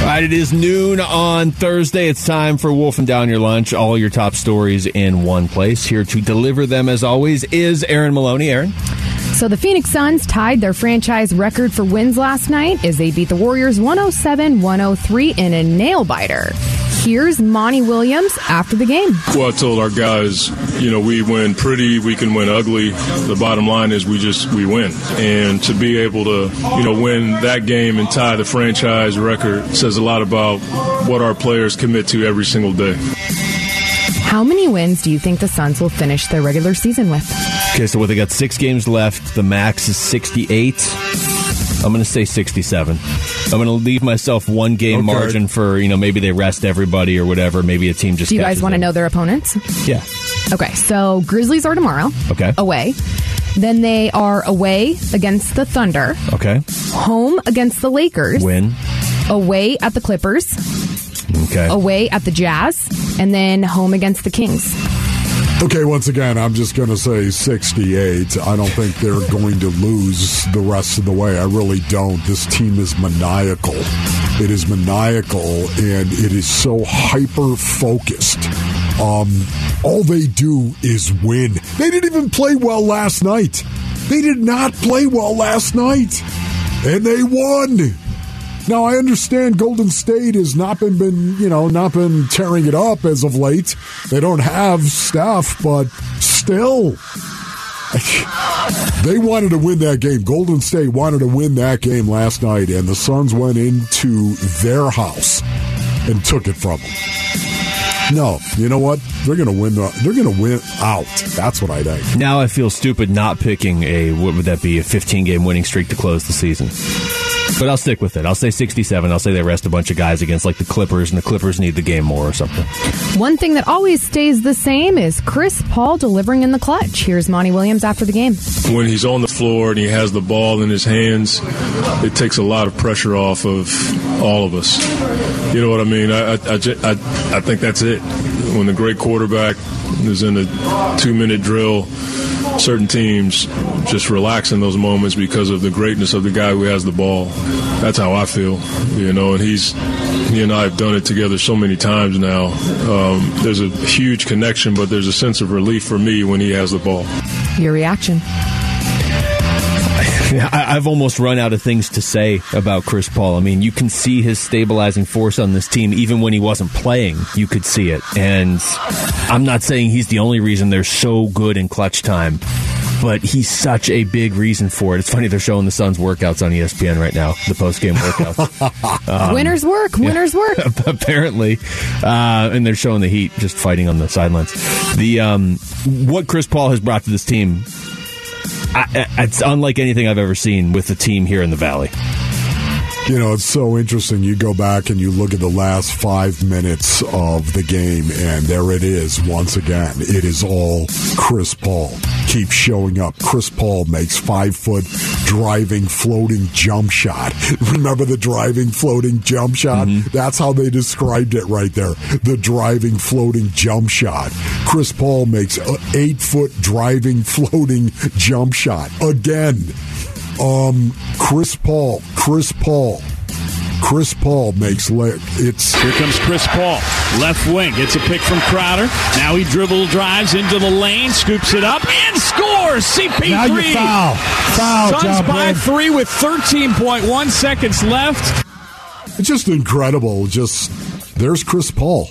All right, it is noon on Thursday. It's time for Wolfing Down Your Lunch. All your top stories in one place. Here to deliver them, as always, is Aaron Maloney. Aaron? So the Phoenix Suns tied their franchise record for wins last night as they beat the Warriors 107 103 in a nail biter. Here's Monty Williams after the game. Well, I told our guys, you know, we win pretty, we can win ugly. The bottom line is we just we win, and to be able to, you know, win that game and tie the franchise record says a lot about what our players commit to every single day. How many wins do you think the Suns will finish their regular season with? Okay, so what they got six games left. The max is 68. I'm going to say 67. I'm going to leave myself one game oh, Okay. margin for, you know, maybe they rest everybody or whatever. Maybe a team just Do you guys want to know their opponents? Yeah. Okay, so Grizzlies are tomorrow. Okay. Away. Then they are away against the Thunder, Okay. home against the Lakers, Win. away at the Clippers, Okay. away at the Jazz, and then home against the Kings. Okay, once again, I'm just going to say 68. I don't think they're going to lose the rest of the way. I really don't. This team is maniacal. It is maniacal and it is so hyper focused. Um, all they do is win. They didn't even play well last night. They did not play well last night. And they won. Now I understand Golden State has not been, been you know not been tearing it up as of late. They don't have Steph, but still, they wanted to win that game. Golden State wanted to win that game last night, and the Suns went into their house and took it from them. No, you know what? They're gonna win. The, they're gonna win out. That's what I think. Now I feel stupid not picking a, what would that be, a 15 game winning streak to close the season. But I'll stick with it. I'll say 67. I'll say they rest a bunch of guys against like the Clippers, and the Clippers need the game more or something. One thing that always stays the same is Chris Paul delivering in the clutch. Here's Monty Williams after the game. When he's on the floor and he has the ball in his hands, it takes a lot of pressure off of all of us. You know what I mean? I, I, I, I, I think that's it. When the great quarterback is in a two minute drill, certain teams just relax in those moments because of the greatness of the guy who has the ball. That's how I feel, you know. And he's, he and I have done it together so many times now. Um, there's a huge connection, but there's a sense of relief for me when he has the ball. Your reaction. I, I've almost run out of things to say about Chris Paul. I mean, you can see his stabilizing force on this team even when he wasn't playing. You could see it. And I'm not saying he's the only reason they're so good in clutch time, but he's such a big reason for it. It's funny they're showing the Suns workouts on ESPN right now, the post game workouts. Um, winners work. Winners work. apparently, uh, and they're showing the Heat just fighting on the sidelines. The um, what Chris Paul has brought to this team, I, it's unlike anything I've ever seen with the team here in the Valley. You know, it's so interesting. You go back and you look at the last five minutes of the game, and there it is once again. It is all Chris Paul. Keeps showing up. Chris Paul makes five foot driving floating jump shot. Remember the driving floating jump shot? Mm-hmm. That's how they described it right there. The driving floating jump shot. Chris Paul makes a eight foot driving floating jump shot again. Um, Chris Paul, Chris Paul, Chris Paul makes le- it's Here comes Chris Paul, left wing. Gets a pick from Crowder. Now he dribble drives into the lane, scoops it up, and scores. CP3. Now you foul. Foul, Suns John by Brand. three with 13.1 seconds left. it's just incredible. Just there's Chris Paul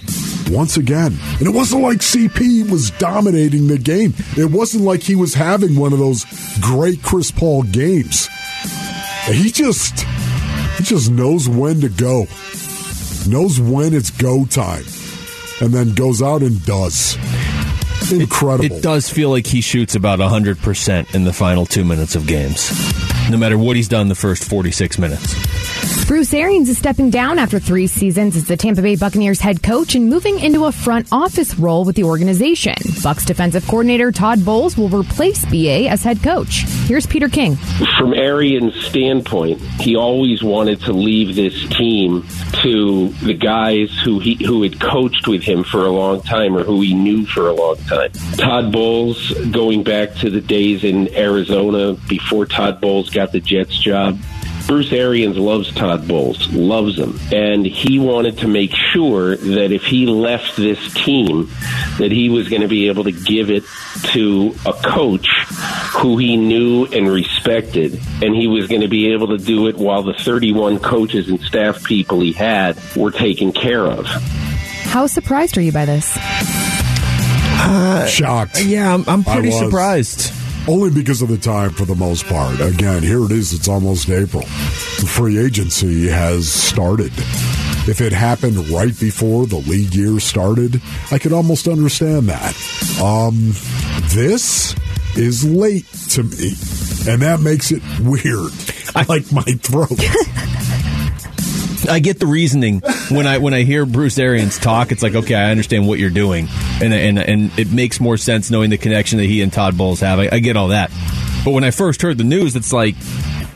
once again, and it wasn't like CP was dominating the game. It wasn't like he was having one of those great Chris Paul games. He just he just knows when to go, knows when it's go time, and then goes out and does. Incredible. It does feel like he shoots about 100% in the final two minutes of games, no matter what he's done the first 46 minutes. Bruce Arians is stepping down after three seasons as the Tampa Bay Buccaneers head coach and moving into a front office role with the organization. Bucks defensive coordinator Todd Bowles will replace BA as head coach. Here's Peter King. From Arians' standpoint, he always wanted to leave this team to the guys who he who had coached with him for a long time or who he knew for a long time. Todd Bowles, going back to the days in Arizona before Todd Bowles got the Jets job, Bruce Arians loves Todd Bowles, loves him, and he wanted to make sure that if he left this team, that he was going to be able to give it to a coach who he knew and respected, and he was going to be able to do it while the 31 coaches and staff people he had were taken care of. How surprised are you by this? Uh, Shocked. Yeah, I'm, I'm pretty surprised. Only because of the time for the most part. Again, here it is. It's almost April. The free agency has started. If it happened right before the league year started, I could almost understand that. Um, this is late to me, and that makes it weird. I like my throat. I get the reasoning when I when I hear Bruce Arians talk. It's like, okay, I understand what you're doing, and and and it makes more sense knowing the connection that he and Todd Bowles have. I, I get all that, but when I first heard the news, it's like,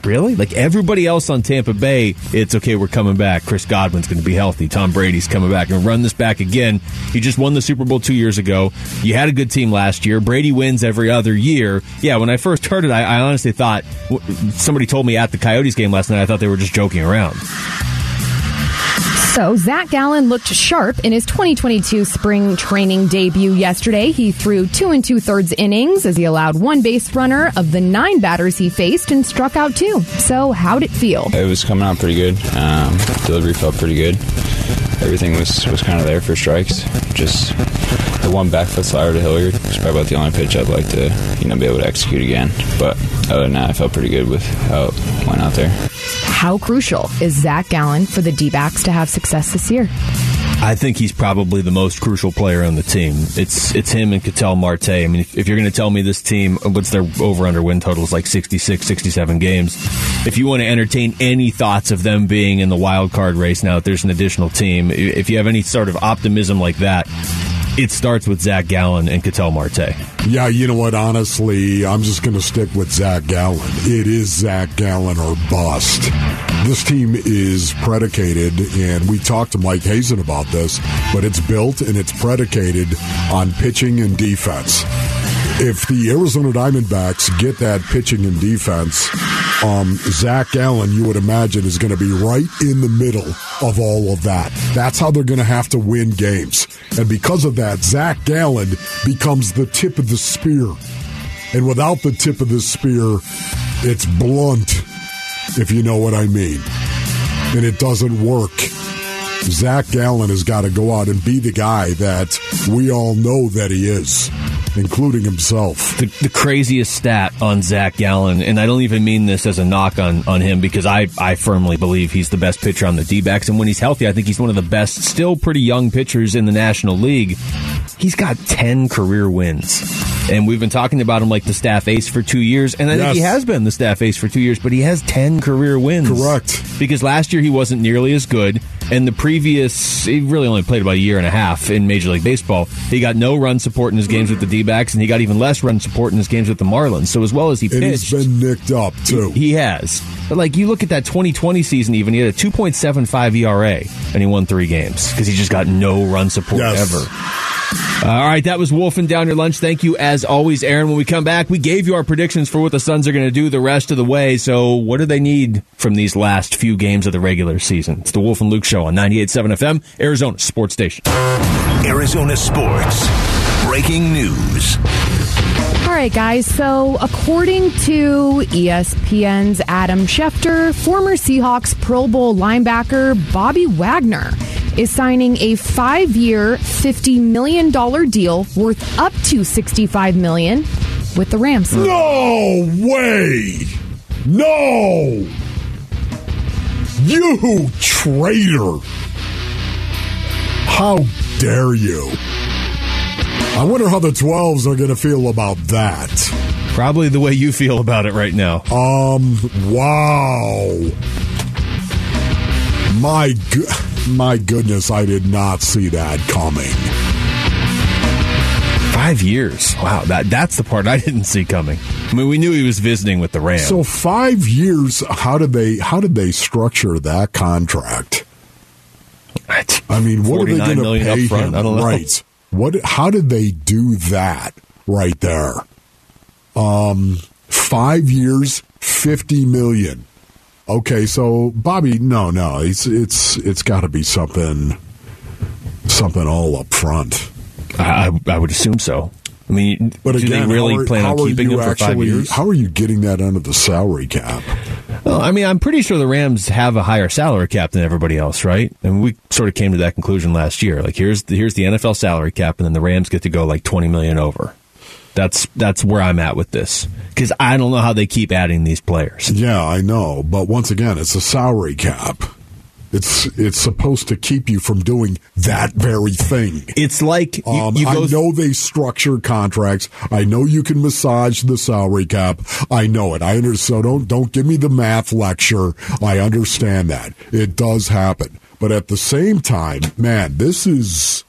really? Like everybody else on Tampa Bay, it's okay. We're coming back. Chris Godwin's going to be healthy. Tom Brady's coming back and run this back again. He just won the Super Bowl two years ago. You had a good team last year. Brady wins every other year. Yeah, when I first heard it, I, I honestly thought somebody told me at the Coyotes game last night. I thought they were just joking around. So, Zach Gallen looked sharp in his 2022 spring training debut yesterday. He threw two and two thirds innings as he allowed one base runner of the nine batters he faced and struck out two. So, how'd it feel? It was coming out pretty good. Um, delivery felt pretty good. Everything was, was kind of there for strikes. Just the one back foot slider to Hilliard was probably about the only pitch I'd like to you know be able to execute again. But other than that, I felt pretty good with how it went out there. How crucial is Zach Gallen for the D backs to have success this year? I think he's probably the most crucial player on the team. It's it's him and Ketel Marte. I mean, if, if you're going to tell me this team, what's their over under win totals like 66, 67 games, if you want to entertain any thoughts of them being in the wild card race now, if there's an additional team, if you have any sort of optimism like that, it starts with Zach Gallen and Ketel Marte. Yeah, you know what? Honestly, I'm just going to stick with Zach Gallen. It is Zach Gallen or bust. This team is predicated, and we talked to Mike Hazen about this, but it's built and it's predicated on pitching and defense. If the Arizona Diamondbacks get that pitching and defense, um, Zach Gallen, you would imagine, is going to be right in the middle of all of that. That's how they're going to have to win games. And because of that, Zach Gallen becomes the tip of the spear. And without the tip of the spear, it's blunt, if you know what I mean. And it doesn't work. Zach Gallen has got to go out and be the guy that we all know that he is, including himself. The, the craziest stat on Zach Gallen, and I don't even mean this as a knock on, on him because I, I firmly believe he's the best pitcher on the D backs. And when he's healthy, I think he's one of the best, still pretty young pitchers in the National League. He's got 10 career wins. And we've been talking about him like the staff ace for two years. And I think he has been the staff ace for two years, but he has 10 career wins. Correct. Because last year he wasn't nearly as good. And the previous, he really only played about a year and a half in Major League Baseball. He got no run support in his games with the D backs, and he got even less run support in his games with the Marlins. So, as well as he And pitched, he's been nicked up, too. he has. But like you look at that 2020 season, even he had a 2.75 ERA, and he won three games because he just got no run support Yes. ever. All right, that was wolfing down your lunch. Thank you as always, Aaron. When we come back, we gave you our predictions for what the Suns are going to do the rest of the way. So, what do they need from these last few games of the regular season? It's the Wolf and Luke Show on 98.7 FM, Arizona Sports Station. Arizona Sports. Breaking news. All right, guys. So, according to ESPN's Adam Schefter, former Seahawks Pro Bowl linebacker Bobby Wagner is signing a five-year, $50 million deal worth up to 65 million with the Rams. No way! No! You traitor! How dare you? I wonder how the 12s are going to feel about that. Probably the way you feel about it right now. Um, wow. My go- my goodness, I did not see that coming. Five years. Wow, that that's the part I didn't see coming. I mean, we knew he was visiting with the Rams. So five years. How did they? How did they structure that contract? I mean, what are they going to pay him? I don't know. Right. What? How did they do that right there? Um, five years, fifty million. Okay, so Bobby, no, no, it's it's it's got to be something, something all up front. I, I would assume so. I mean, But do again, they really are, plan on keeping him for five years? How are you getting that under the salary cap? Well, I mean, I'm pretty sure the Rams have a higher salary cap than everybody else, right? And we sort of came to that conclusion last year. Like, here's the, here's the NFL salary cap, and then the Rams get to go like 20 million over. That's that's where I'm at with this because I don't know how they keep adding these players. Yeah, I know, but once again, it's a salary cap. It's it's supposed to keep you from doing that very thing. It's like you, Um, you go I know they structure contracts. I know you can massage the salary cap. I know it. I understand. So don't don't give me the math lecture. I understand that it does happen, but at the same time, man, this is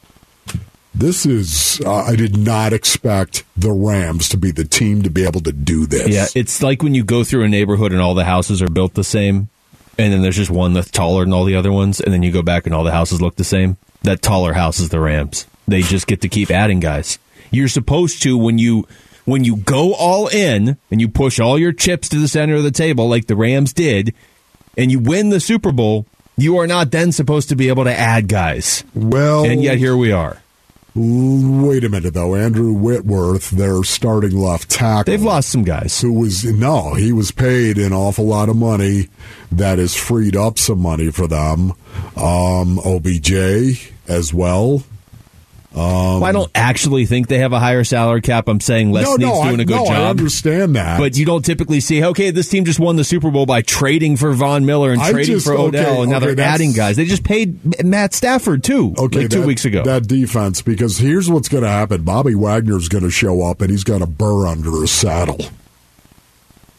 this is. Uh, I did not expect the Rams to be the team to be able to do this. Yeah, it's like when you go through a neighborhood and all the houses are built the same, and then there's just one that's taller than all the other ones, and then you go back and all the houses look the same. That taller house is the Rams. They just get to keep adding guys. You're supposed to when you when you go all in and you push all your chips to the center of the table like the Rams did, and you win the Super Bowl. You are not then supposed to be able to add guys. Well, and yet here we are. Wait a minute, though. Andrew Whitworth, their starting left tackle. They've lost some guys. Who was, no, he was paid an awful lot of money. That has freed up some money for them. Um, OBJ as well. Um, I don't actually think they have a higher salary cap. I'm saying Les no, Snead's no, doing I, a good no, job. I understand that. But you don't typically see, okay, this team just won the Super Bowl by trading for Von Miller and I trading just- for Odell, okay, and now okay, they're adding guys. They just paid Matt Stafford too, okay, like two that- weeks ago. That defense, because here's what's going to happen: Bobby Wagner's going to show up and he's got a burr under his saddle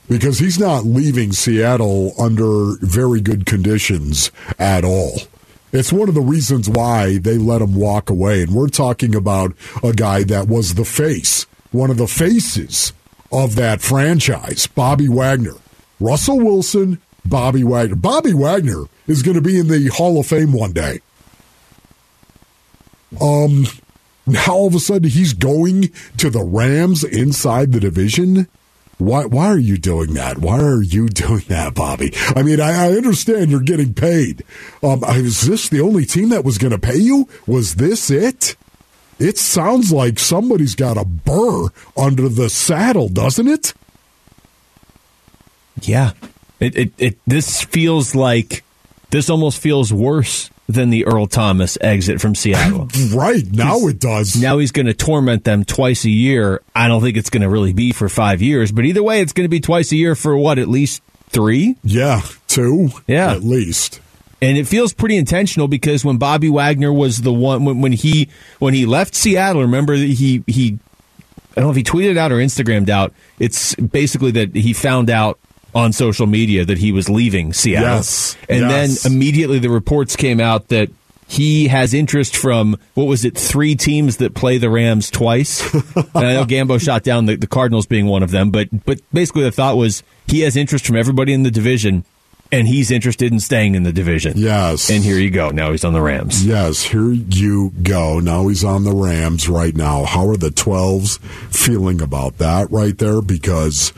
because he's not leaving Seattle under very good conditions at all. It's one of the reasons why they let him walk away. And we're talking about a guy that was the face, one of the faces of that franchise, Bobby Wagner. Russell Wilson, Bobby Wagner. Bobby Wagner is going to be in the Hall of Fame one day. Um, now all of a sudden he's going to the Rams inside the division. Why? Why are you doing that? Why are you doing that, Bobby? I mean, I, I understand you're getting paid. Um, is this the only team that was going to pay you? Was this it? It sounds like somebody's got a burr under the saddle, doesn't it? yeah, it, it it this feels like this almost feels worse than the Earl Thomas exit from Seattle. right now it does. Now he's going to torment them twice a year. I don't think it's going to really be for five years, but either way, it's going to be twice a year for what at least three. Yeah, two. Yeah, at least. And it feels pretty intentional because when Bobby Wagner was the one when, when he when he left Seattle, remember that he he I don't know if he tweeted out or Instagrammed out. It's basically that he found out on social media that he was leaving Seattle. Yes. And Yes. then immediately the reports came out that he has interest from what was it, three teams that play the Rams twice. and I know Gambo shot down the, the Cardinals being one of them, but but basically the thought was he has interest from everybody in the division and he's interested in staying in the division. Yes. And here you go. Now he's on the Rams. Yes, here you go. Now he's on the Rams right now. How are the 12s feeling about that right there? Because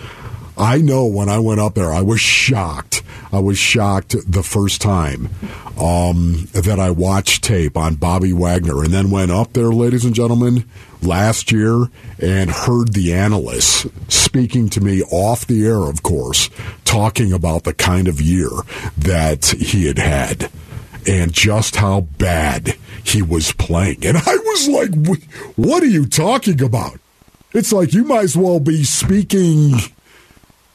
I know when I went up there, I was shocked. I was shocked the first time um, that I watched tape on Bobby Wagner and then went up there, ladies and gentlemen, last year and heard the analysts speaking to me off the air, of course, talking about the kind of year that he had had and just how bad he was playing. And I was like, what are you talking about? It's like you might as well be speaking,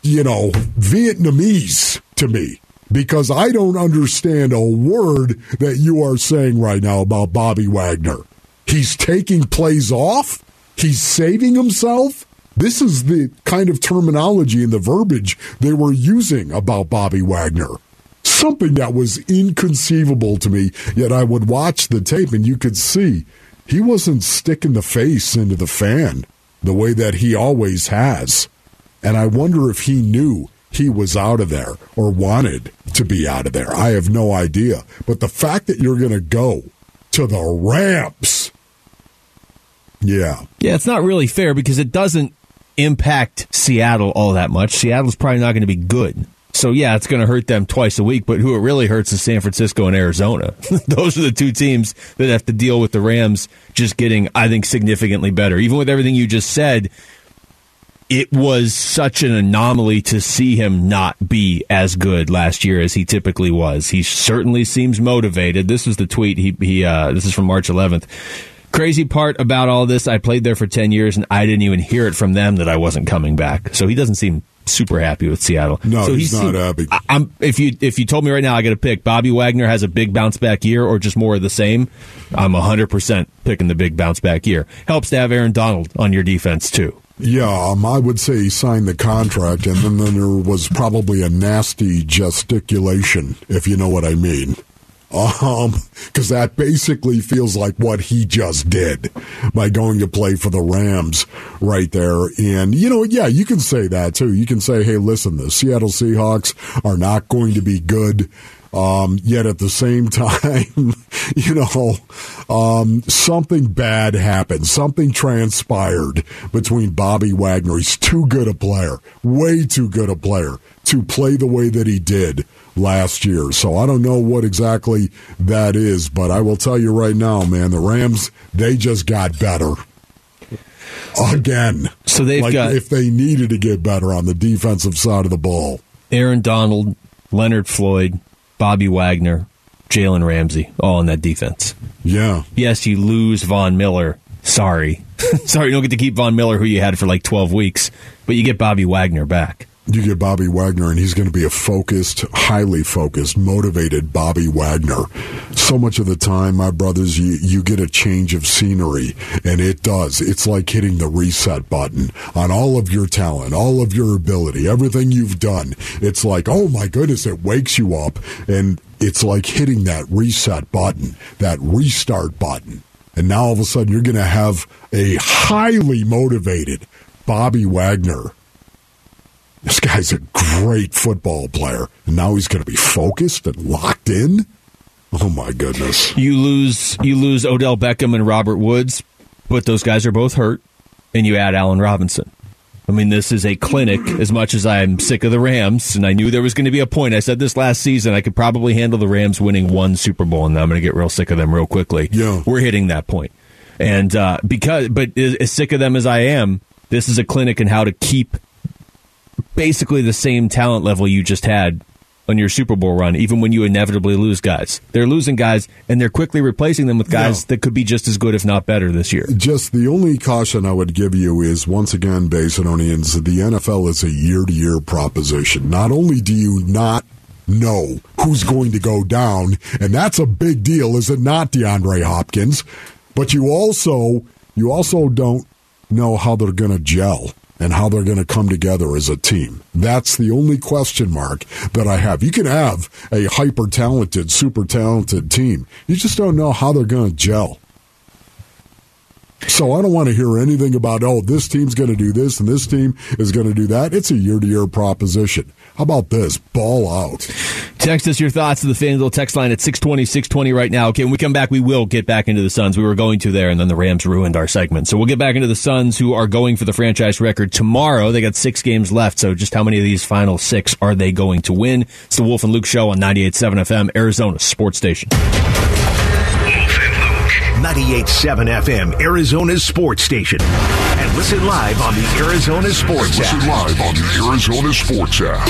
you know, Vietnamese to me because I don't understand a word that you are saying right now about Bobby Wagner. He's taking plays off, he's saving himself. This is the kind of terminology and the verbiage they were using about Bobby Wagner something that was inconceivable to me. Yet I would watch the tape and you could see he wasn't sticking the face into the fan the way that he always has. And I wonder if he knew he was out of there or wanted to be out of there. I have no idea. But the fact that you're going to go to the Rams, yeah. Yeah, it's not really fair because it doesn't impact Seattle all that much. Seattle's probably not going to be good. So yeah, it's going to hurt them twice a week, but who it really hurts is San Francisco and Arizona. Those are the two teams that have to deal with the Rams just getting, I think, significantly better. Even with everything you just said, it was such an anomaly to see him not be as good last year as he typically was. He certainly seems motivated. This was the tweet he he uh, this is from March 11th. Crazy part about all this, I played there for 10 years and I didn't even hear it from them that I wasn't coming back. So he doesn't seem super happy with Seattle. No, so he's, not happy. I, am if you if you told me right now I got to pick Bobby Wagner has a big bounce back year or just more of the same, I'm 100% picking the big bounce back year. Helps to have Aaron Donald on your defense too. Yeah, um, I would say he signed the contract, and then, then there was probably a nasty gesticulation, if you know what I mean. Um, because that basically feels like what he just did by going to play for the Rams right there. And, you know, yeah, you can say that too. You can say, hey, listen, the Seattle Seahawks are not going to be good. Um, yet at the same time, you know, um, something bad happened. Something transpired between Bobby Wagner. He's too good a player, way too good a player to play the way that he did last year. So I don't know what exactly that is, but I will tell you right now, man, the Rams, they just got better. Again. So they've like got if they needed to get better on the defensive side of the ball. Aaron Donald, Leonard Floyd, Bobby Wagner, Jalen Ramsey, all in that defense. Yeah. Yes, you lose Von Miller. Sorry. Sorry, you don't get to keep Von Miller, who you had for like 12 weeks, but you get Bobby Wagner back. You get Bobby Wagner, and he's going to be a focused, highly focused, motivated Bobby Wagner. So much of the time, my brothers, you, you get a change of scenery, and it does. It's like hitting the reset button on all of your talent, all of your ability, everything you've done. It's like, oh my goodness, it wakes you up, and it's like hitting that reset button, that restart button. And now all of a sudden, you're going to have a highly motivated Bobby Wagner this guy's a great football player, and now he's going to be focused and locked in. Oh my goodness! You lose you lose Odell Beckham and Robert Woods, but those guys are both hurt, and you add Allen Robinson. I mean, this is a clinic. As much as I'm sick of the Rams, and I knew there was going to be a point. I said this last season. I could probably handle the Rams winning one Super Bowl, and I'm going to get real sick of them real quickly. Yeah, we're hitting that point, and uh, because, but as sick of them as I am, this is a clinic in how to keep basically the same talent level you just had on your Super Bowl run, even when you inevitably lose guys. They're losing guys, and they're quickly replacing them with guys that could be just as good, if not better, this year. Just the only caution I would give you is once again, Basinonians, the NFL is a year to year proposition. Not only do you not know who's going to go down, and that's a big deal, is it not, DeAndre Hopkins? But you also you also don't know how they're going to gel and how they're going to come together as a team. That's the only question mark that I have. You can have a hyper talented, super talented team. You just don't know how they're going to gel. So I don't want to hear anything about, oh, this team's going to do this and this team is going to do that. It's a year to year proposition. How about this? Ball out. Text us your thoughts to the FanDuel text line at 620, 620 right now. Okay, when we come back, we will get back into the Suns. We were going to there, and then the Rams ruined our segment. So we'll get back into the Suns, who are going for the franchise record tomorrow. They got six games left, so just how many of these final six are they going to win? It's the Wolf and Luke Show on 98.7 FM, Arizona Sports Station. 98.7 FM, Arizona's sports station. And listen live on the Arizona Sports listen app. live on the Arizona Sports app.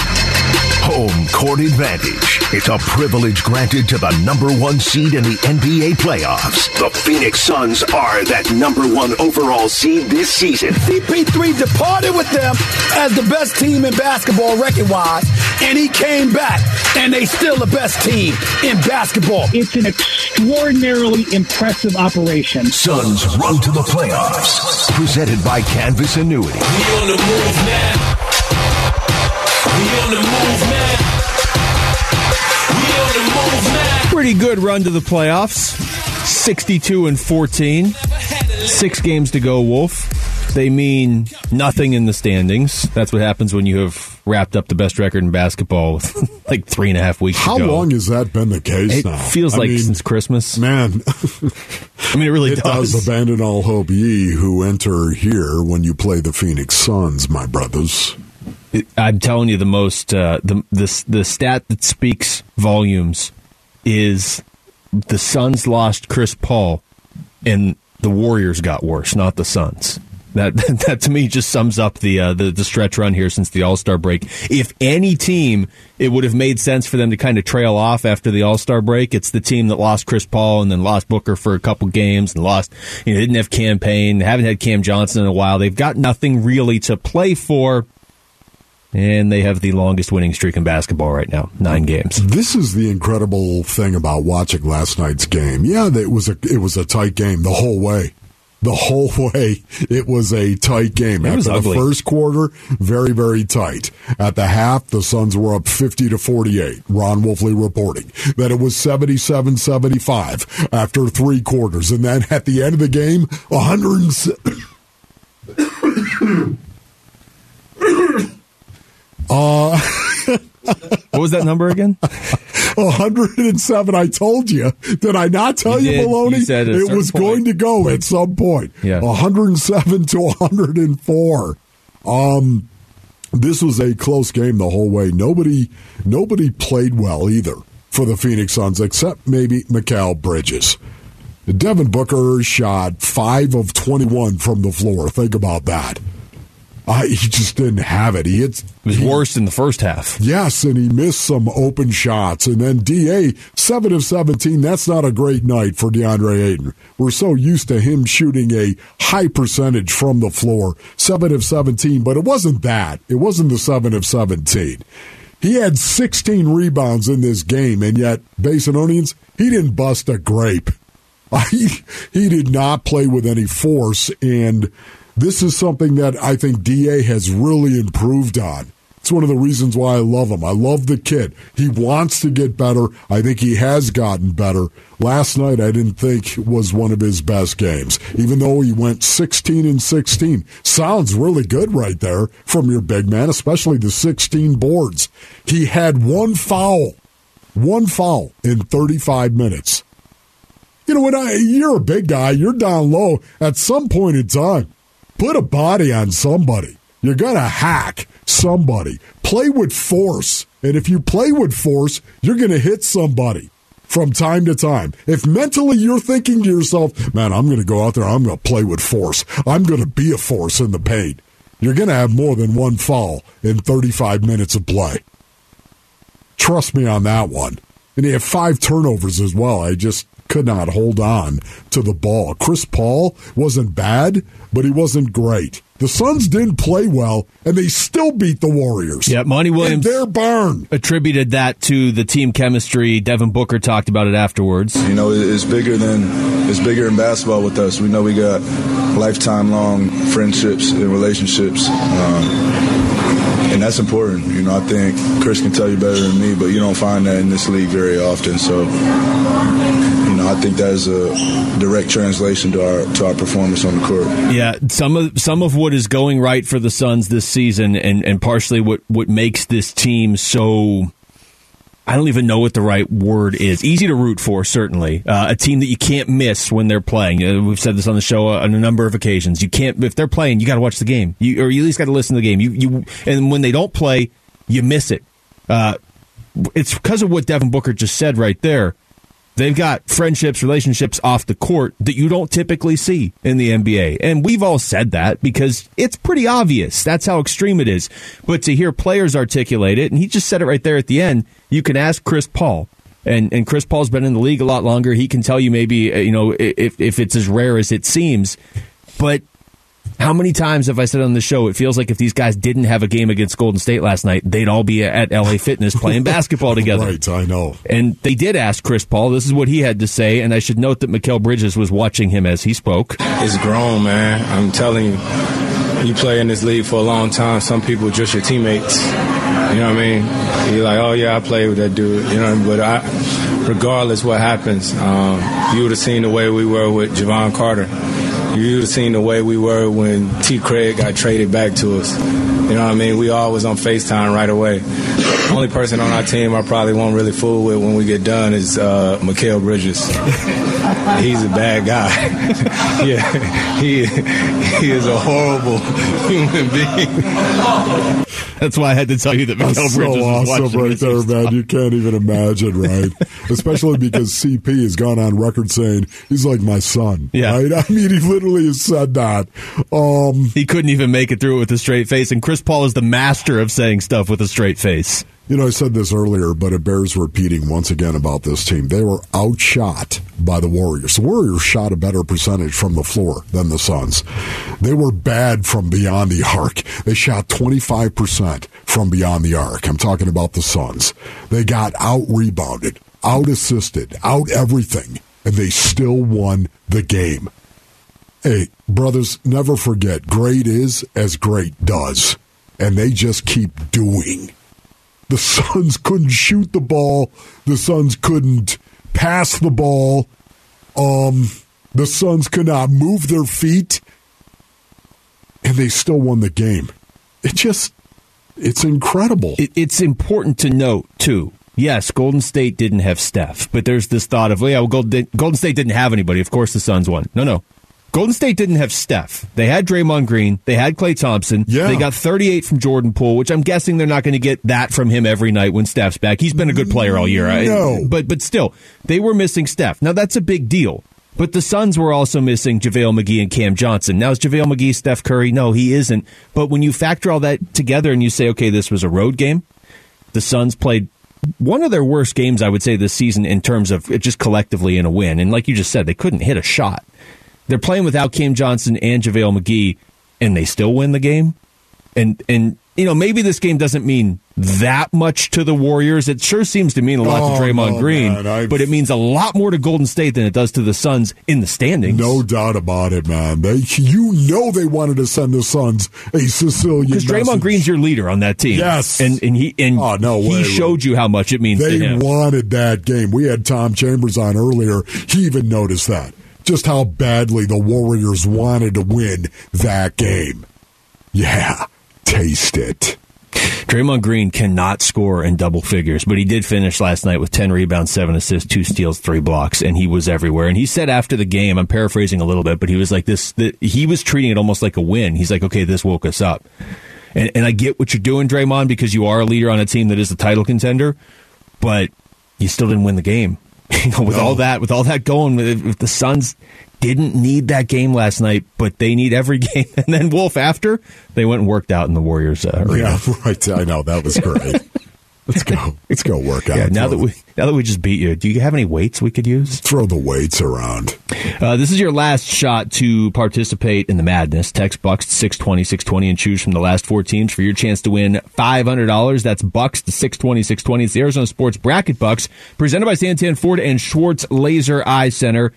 Home court advantage. It's a privilege granted to the number one seed in the NBA playoffs. The Phoenix Suns are that number one overall seed this season. CP3 departed with them as the best team in basketball record wise, and he came back, and they still the best team in basketball. It's an extraordinarily impressive operation. Suns run to the playoffs. Presented by Canvas Annuity. We on the move now. We on the move now. We pretty good run to the playoffs 62 and 14. Six games to go, Wolf. They mean nothing in the standings. That's what happens when you have wrapped up the best record in basketball like three and a half weeks How to go. long has that been the case It now? feels I like mean, since Christmas. Man, I mean, it really it does. does. Abandon all hope, ye who enter here when you play the Phoenix Suns, my brothers. It- I'm telling you, the most uh, the the the stat that speaks volumes is the Suns lost Chris Paul, and the Warriors got worse, not the Suns. That that to me just sums up the uh, the, the stretch run here since the All Star break. If any team, it would have made sense for them to kind of trail off after the All Star break. It's the team that lost Chris Paul and then lost Booker for a couple games and lost. You know, didn't have campaign, haven't had Cam Johnson in a while. They've got nothing really to play for. And they have the longest winning streak in basketball right now, nine games. This is the incredible thing about watching last night's game. Yeah, it was a it was a tight game the whole way. The whole way, it was a tight game. It After the first quarter, very, very tight. At the half, the Suns were up 50 to 48. Ron Wolfley reporting that it was 77 75 after three quarters. And then at the end of the game, 100. Uh, what was that number again? 107. I told you. Did I not tell You you. Maloney? You it was point. going to go at some point. Yeah. 107 to 104. Um, this was a close game the whole way. Nobody, nobody played well either for the Phoenix Suns, except maybe Mikal Bridges. Devin Booker shot five of 21 from the floor. Think about that. Uh, he just didn't have it. He It was worse in the first half. Yes, and he missed some open shots. And then DA, 7 of 17, that's not a great night for DeAndre Ayton. We're so used to him shooting a high percentage from the floor, 7 of 17, but it wasn't that. It wasn't the 7 of 17. He had 16 rebounds in this game, and yet, Basinonians, he didn't bust a grape. He, he did not play with any force, and this is something that I think DA has really improved on. It's one of the reasons why I love him. I love the kid. He wants to get better. I think he has gotten better. Last night, I didn't think was one of his best games, even though he went 16 and 16. Sounds really good right there from your big man, especially the 16 boards. He had one foul, one foul in 35 minutes. You know, when I, you're a big guy, you're down low. At some point in time, put a body on somebody. You're going to hack somebody. Play with force. And if you play with force, you're going to hit somebody from time to time. If mentally you're thinking to yourself, man, I'm going to go out there, I'm going to play with force, I'm going to be a force in the paint, you're going to have more than one foul in 35 minutes of play. Trust me on that one. And he had five turnovers as well. I just could not hold on to the ball. Chris Paul wasn't bad, but he wasn't great. The Suns didn't play well, and they still beat the Warriors. Yeah, Monty Williams. In their barn. Attributed that to the team chemistry. Devin Booker talked about it afterwards. You know, it's bigger than it's bigger in basketball with us. We know we got lifetime long friendships and relationships. Um, and that's important. You know, I think Chris can tell you better than me, but you don't find that in this league very often. So, you know, I think that is a direct translation to our to our performance on the court. Yeah, some of some of what is going right for the Suns this season, and and partially what what makes this team so. I don't even know what the right word is. Easy to root for, certainly. Uh, a team that you can't miss when they're playing. Uh, we've said this on the show on a number of occasions. You can't if they're playing. You got to watch the game, you, or you at least got to listen to the game. You you and when they don't play, you miss it. Uh, it's because of what Devin Booker just said right there. They've got friendships, relationships off the court that you don't typically see in the NBA. And we've all said that because it's pretty obvious. That's how extreme it is. But to hear players articulate it, and he just said it right there at the end, you can ask Chris Paul. And, and Chris Paul's been in the league a lot longer. He can tell you maybe, uh, you know, if, if it's as rare as it seems. But how many times have I said on the show, it feels like if these guys didn't have a game against Golden State last night, they'd all be at LA Fitness playing basketball together. Right, I know. And they did ask Chris Paul. This is what he had to say. And I should note that Mikal Bridges was watching him as he spoke. It's grown, man. I'm telling you. You play in this league for a long time. Some people just your teammates. You know what I mean? You're like, oh yeah, I played with that dude. You know, but I, regardless what happens. Um, you would have seen the way we were with Jevon Carter. You would have seen the way we were when T. Craig got traded back to us. You know what I mean? We all was on FaceTime right away. Only person on our team I probably won't really fool with when we get done is uh, Mikal Bridges. He's a bad guy. yeah, he he is a horrible human being. That's why I had to tell you that Mikal That's Bridges so was awesome watching right there, man. You can't even imagine, right? Especially because CP has gone on record saying he's like my son. Yeah. Right? I mean, he literally has said that. Um, He couldn't even make it through it with a straight face, and Chris Paul is the master of saying stuff with a straight face. You know, I said this earlier, but it bears repeating once again about this team. They were outshot by the Warriors. The Warriors shot a better percentage from the floor than the Suns. They were bad from beyond the arc. They shot 25% from beyond the arc. I'm talking about the Suns. They got out rebounded, out assisted, out everything, and they still won the game. Hey, brothers, never forget great is as great does. And they just keep doing. The Suns couldn't shoot the ball. The Suns couldn't pass the ball. Um, the Suns could not move their feet, and they still won the game. It just, it's incredible. It, it's important to note too. Yes, Golden State didn't have Steph, but there's this thought of, well, yeah, well, Golden State didn't have anybody. Of course, the Suns won. No, no. Golden State didn't have Steph. They had Draymond Green. They had Klay Thompson. Yeah. They got 38 from Jordan Poole, which I'm guessing they're not going to get that from him every night when Steph's back. He's been a good player all year. I- No. But, but still, they were missing Steph. Now, that's a big deal. But the Suns were also missing JaVale McGee and Cam Johnson. Now, is JaVale McGee Steph Curry? No, he isn't. But when you factor all that together and you say, okay, this was a road game, the Suns played one of their worst games, I would say, this season in terms of just collectively in a win. And like you just said, they couldn't hit a shot. They're playing without Cam Johnson and JaVale McGee, and they still win the game. And and you know maybe this game doesn't mean that much to the Warriors. It sure seems to mean a lot Oh, to Draymond no, Green, man, but it means a lot more to Golden State than it does to the Suns in the standings. No doubt about it, man. They, you know, they wanted to send the Suns a Sicilian. because Draymond. Green's your leader on that team. Yes. and and he and Oh, no he showed you how much it means They to him. wanted that game. We had Tom Chambers on earlier. He even noticed that. Just how badly the Warriors wanted to win that game. Yeah, taste it. Draymond Green cannot score in double figures, but he did finish last night with 10 rebounds, 7 assists, 2 steals, 3 blocks, and he was everywhere. And he said after the game, I'm paraphrasing a little bit, but he was like this, the, he was treating it almost like a win. He's like, okay, this woke us up. And, and I get what you're doing, Draymond, because you are a leader on a team that is a title contender, but you still didn't win the game. You know, with No. all that, with all that going, if the Suns didn't need that game last night, but they need every game. And then Wolf after they went and worked out in the Warriors uh, arena. Yeah, right. I know that was great. Let's go. Let's go work out. Yeah, now Throw- that we now that we just beat you, do you have any weights we could use? throw the weights around. Uh, this is your last shot to participate in the madness. Text Bucks to 620, 620 and choose from the last four teams for your chance to win $500. That's Bucks to 620, 620. It's the Arizona Sports Bracket Bucks presented by Santan Ford and Schwartz Laser Eye Center.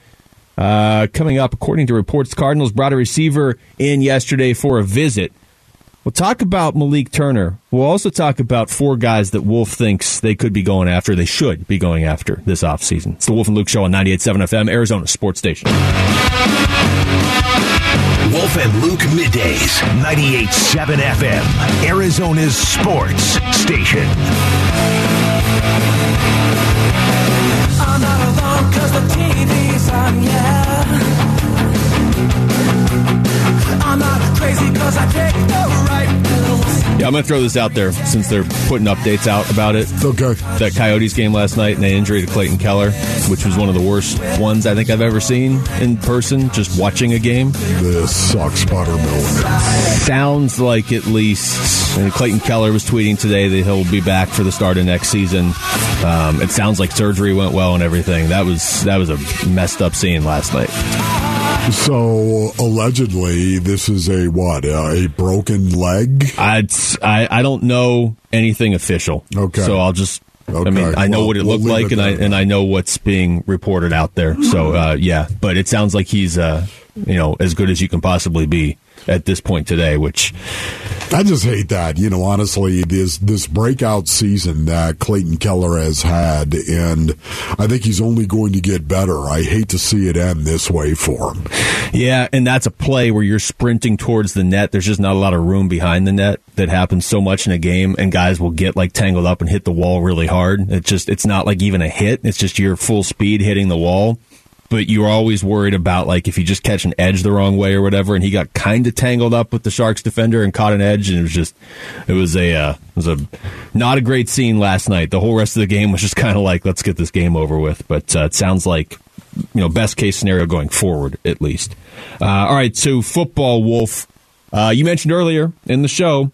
Uh, coming up, according to reports, Cardinals brought a receiver in yesterday for a visit. We'll talk about Malik Turner. We'll also talk about four guys that Wolf thinks they could be going after, they should be going after this offseason. It's the Wolf and Luke Show on 98.7 FM, Arizona Sports Station. Wolf and Luke middays, 98.7 FM, Arizona's sports station. I'm not alone 'cause the TV's on, yeah. Yeah, I'm going to throw this out there since they're putting updates out about it. Okay. That Coyotes game last night and the injury to Clayton Keller, which was one of the worst ones I think I've ever seen in person, just watching a game. This sucks buttermilk. Sounds like at least and Clayton Keller was tweeting today that he'll be back for the start of next season. Um, it sounds like surgery went well and everything. That was that was a messed up scene last night. So allegedly, this is a what? Uh, a broken leg? I, I I don't know anything official. Okay. So I'll just. Okay. I mean, I know well, what it we'll looked like, it and I and I know what's being reported out there. So uh, yeah, but it sounds like he's uh, you know as good as you can possibly be at this point today, which I just hate that. You know, honestly, this this breakout season that Clayton Keller has had, and I think he's only going to get better. I hate to see it end this way for him. Yeah, and that's a play where you're sprinting towards the net. There's just not a lot of room behind the net that happens so much in a game, and guys will get like tangled up and hit the wall really hard. It's just it's not like even a hit. It's just your full speed hitting the wall but you're always worried about like if you just catch an edge the wrong way or whatever. And he got kind of tangled up with the Sharks defender and caught an edge, and it was just it was a uh, it was a not a great scene last night. The whole rest of the game was just kind of like let's get this game over with. But uh, it sounds like you know best case scenario going forward at least. Uh, all right, so football wolf. Uh, you mentioned earlier in the show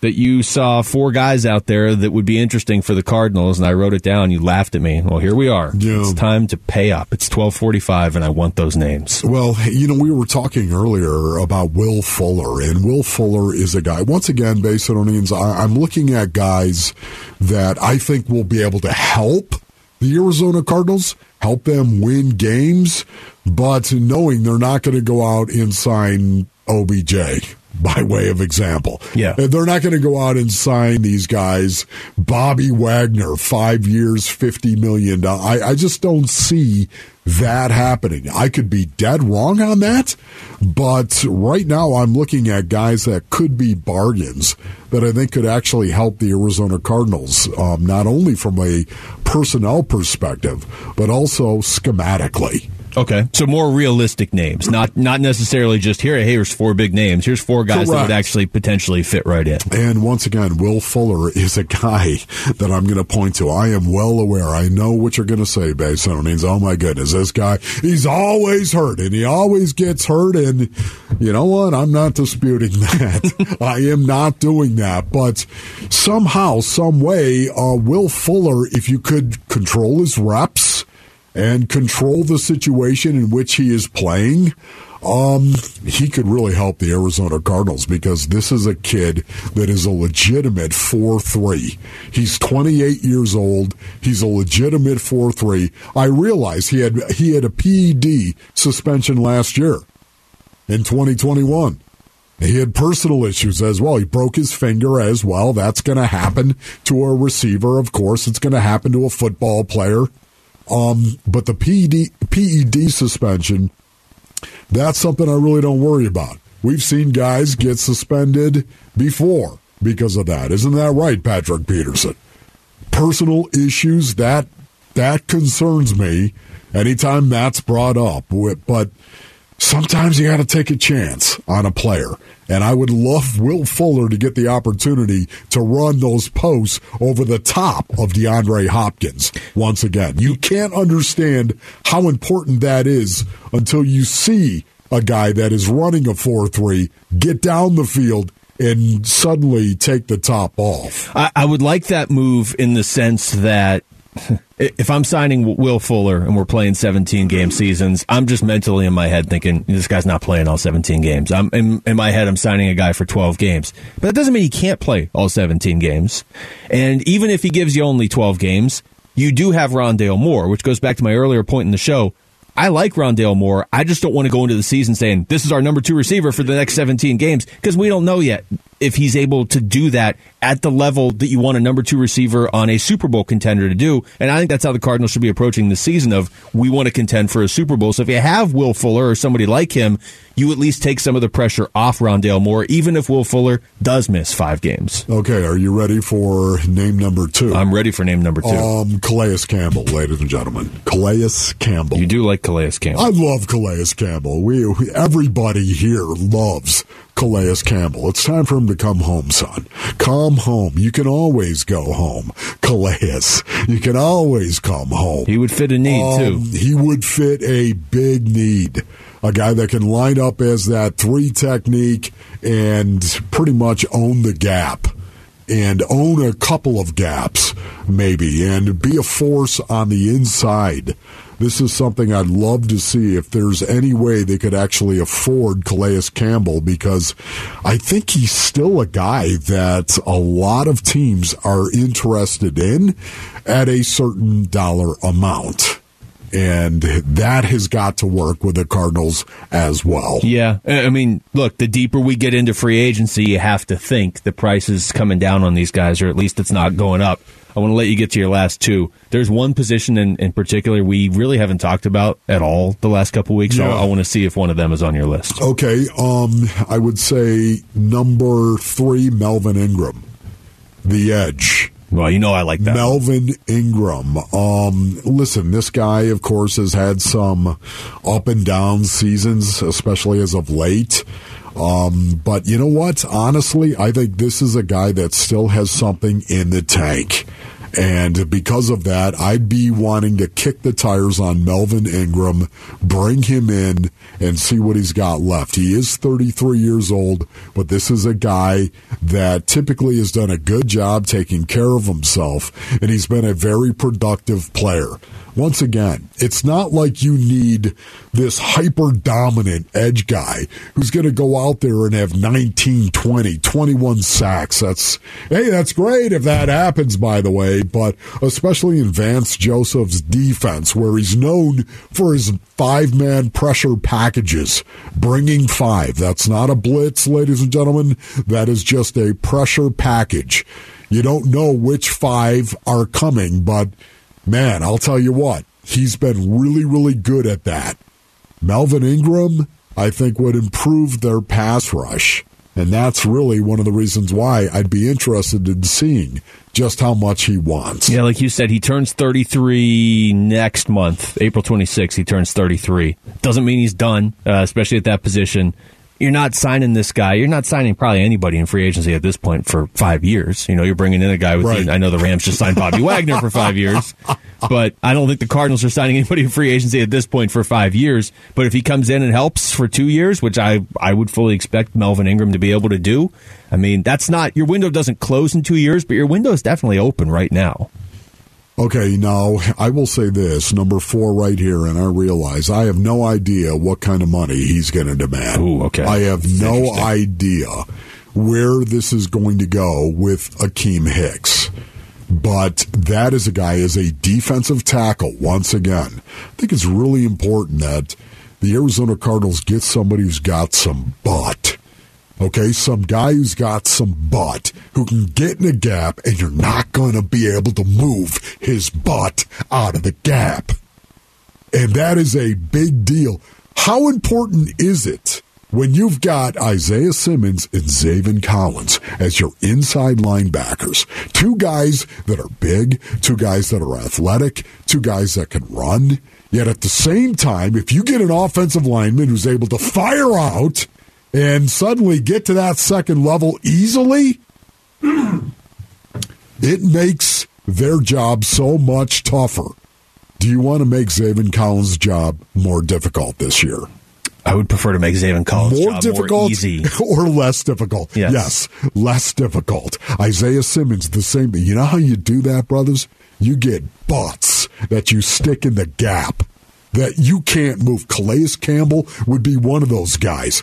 that you saw four guys out there that would be interesting for the Cardinals, and I wrote it down. You laughed at me. Well, here we are. Yeah. It's time to pay up. It's twelve forty-five, and I want those names. Well, you know, we were talking earlier about Will Fuller, and Will Fuller is a guy. Once again, Basinonians, I'm looking at guys that I think will be able to help the Arizona Cardinals, help them win games, but knowing they're not going to go out and sign OBJ by way of example. Yeah. They're not going to go out and sign these guys. Bobby Wagner, five years, $50 million. I, I just don't see that happening. I could be dead wrong on that, but right now I'm looking at guys that could be bargains that I think could actually help the Arizona Cardinals, um, not only from a personnel perspective, but also schematically. Okay, so more realistic names, not not necessarily just here. Here's four big names. Here's four guys that would actually potentially fit right in. And once again, Will Fuller is a guy that I'm going to point to. I am well aware. I know what you're going to say, Basonins. Oh my goodness, this guy, he's always hurt and he always gets hurt. And you know what? I'm not disputing that. I am not doing that. But somehow, some way, uh, Will Fuller, if you could control his reps and control the situation in which he is playing, um, he could really help the Arizona Cardinals because this is a kid that is a legitimate 4 3. He's 28 years old. He's a legitimate 4 3. I realize he had, he had a PED suspension last year in 2021. He had personal issues as well. He broke his finger as well. That's going to happen to a receiver. Of course, it's going to happen to a football player. Um, but the PED, PED suspension, that's something I really don't worry about. We've seen guys get suspended before because of that. Isn't that right, Patrick Peterson? Personal issues that that concerns me anytime that's brought up. But sometimes you got to take a chance on a player. And I would love Will Fuller to get the opportunity to run those posts over the top of DeAndre Hopkins once again. You can't understand how important that is until you see a guy that is running a 4 3 get down the field and suddenly take the top off. I, I would like that move in the sense that if I'm signing Will Fuller and we're playing 17 game seasons, I'm just mentally in my head thinking this guy's not playing all 17 games. I'm in, in my head I'm signing a guy for 12 games, but that doesn't mean he can't play all 17 games. And even if he gives you only 12 games, you do have Rondale Moore, which goes back to my earlier point in the show. I like Rondale Moore. I just don't want to go into the season saying this is our number two receiver for the next 17 games because we don't know yet if he's able to do that at the level that you want a number two receiver on a Super Bowl contender to do. And I think that's how the Cardinals should be approaching the season of we want to contend for a Super Bowl. So if you have Will Fuller or somebody like him, you at least take some of the pressure off Rondale Moore, even if Will Fuller does miss five games. Okay, are you ready for name number two? I'm ready for name number two. Um, Calais Campbell, ladies and gentlemen. Calais Campbell. You do like Calais Campbell. I love Calais Campbell. We, we everybody here loves Calais Campbell. It's time for him to come home, son. Come home. You can always go home. Calais. You can always come home. He would fit a need Um, too. He would fit a big need. A guy that can line up as that three technique and pretty much own the gap and own a couple of gaps, maybe, and be a force on the inside. This is something I'd love to see if there's any way they could actually afford Calais Campbell because I think he's still a guy that a lot of teams are interested in at a certain dollar amount. And that has got to work with the Cardinals as well. Yeah, I mean, look, the deeper we get into free agency, you have to think the price is coming down on these guys, or at least it's not going up. I want to let you get to your last two. There's one position in, in particular we really haven't talked about at all the last couple weeks. Yeah. So I want to see if one of them is on your list. Okay, um, I would say number three, Melvin Ingram, the edge. Well, you know I like that. Melvin Ingram. Um, listen, this guy, of course, has had some up and down seasons, especially as of late. Um, but you know what? Honestly, I think this is a guy that still has something in the tank. And because of that, I'd be wanting to kick the tires on Melvin Ingram, bring him in, and see what he's got left. He is 33 years old, but this is a guy that typically has done a good job taking care of himself, and he's been a very productive player. Once again, it's not like you need this hyper dominant edge guy who's going to go out there and have 19, 20, 21 sacks. That's, hey, that's great if that happens, by the way, but especially in Vance Joseph's defense, where he's known for his five man pressure packages, bringing five. That's not a blitz, ladies and gentlemen. That is just a pressure package. You don't know which five are coming, but man, I'll tell you what, he's been really, really good at that. Melvin Ingram, I think, would improve their pass rush. And that's really one of the reasons why I'd be interested in seeing just how much he wants. Yeah, like you said, he turns 33 next month, April 26th. He turns 33. Doesn't mean he's done, uh, especially at that position. You're not signing this guy. You're not signing probably anybody in free agency at this point for five years. You know, you're bringing in a guy with. Right. I know the Rams just signed Bobby Wagner for five years, but I don't think the Cardinals are signing anybody in free agency at this point for five years. But if he comes in and helps for two years, which I I would fully expect Melvin Ingram to be able to do, I mean that's not your window doesn't close in two years, but your window is definitely open right now. Okay, now I will say this number four right here, and I realize I have no idea what kind of money he's going to demand. Ooh, okay. I have no idea where this is going to go with Akiem Hicks. But that is a guy as a defensive tackle, once again. I think it's really important that the Arizona Cardinals get somebody who's got some butt. Okay, some guy who's got some butt who can get in a gap and you're not going to be able to move his butt out of the gap. And that is a big deal. How important is it when you've got Isaiah Simmons and Zaven Collins as your inside linebackers? Two guys that are big, two guys that are athletic, two guys that can run. Yet at the same time, if you get an offensive lineman who's able to fire out and suddenly get to that second level easily, it makes their job so much tougher. Do you want to make Zaven Collins' job more difficult this year? I would prefer to make Zaven Collins' more job difficult more easy. or less difficult? Yes. less difficult. Isaiah Simmons, the same thing. You know how you do that, brothers? You get butts that you stick in the gap that you can't move. Calais Campbell would be one of those guys.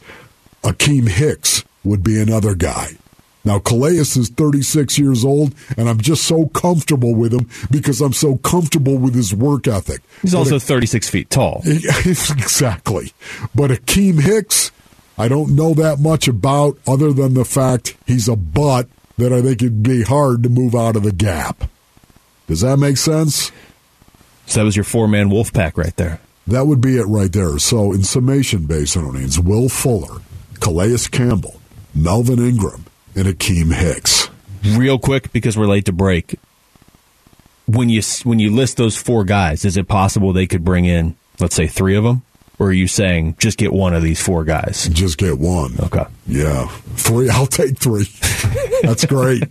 Akiem Hicks would be another guy. Now, Calais is 36 years old, and I'm just so comfortable with him because I'm so comfortable with his work ethic. He's But also 36 feet tall. exactly. But Akiem Hicks, I don't know that much about other than the fact he's a butt that I think it'd be hard to move out of the gap. Does that make sense? So that was your four man wolf pack right there. That would be it right there. So, in summation, Basinonians, Will Fuller, Calais Campbell, Melvin Ingram, and Akiem Hicks. Real quick, because we're late to break. When you when you list those four guys, is it possible they could bring in, let's say, three of them? Or are you saying just get one of these four guys? Just get one. Okay. Yeah. Three. I'll take three. That's great.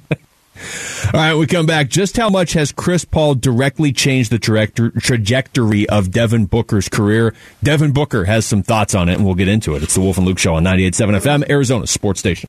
All right, we come back. Just how much has Chris Paul directly changed the trajectory of Devin Booker's career? Devin Booker has some thoughts on it, and we'll get into it. It's the Wolf and Luke Show on 98.7 FM, Arizona Sports Station.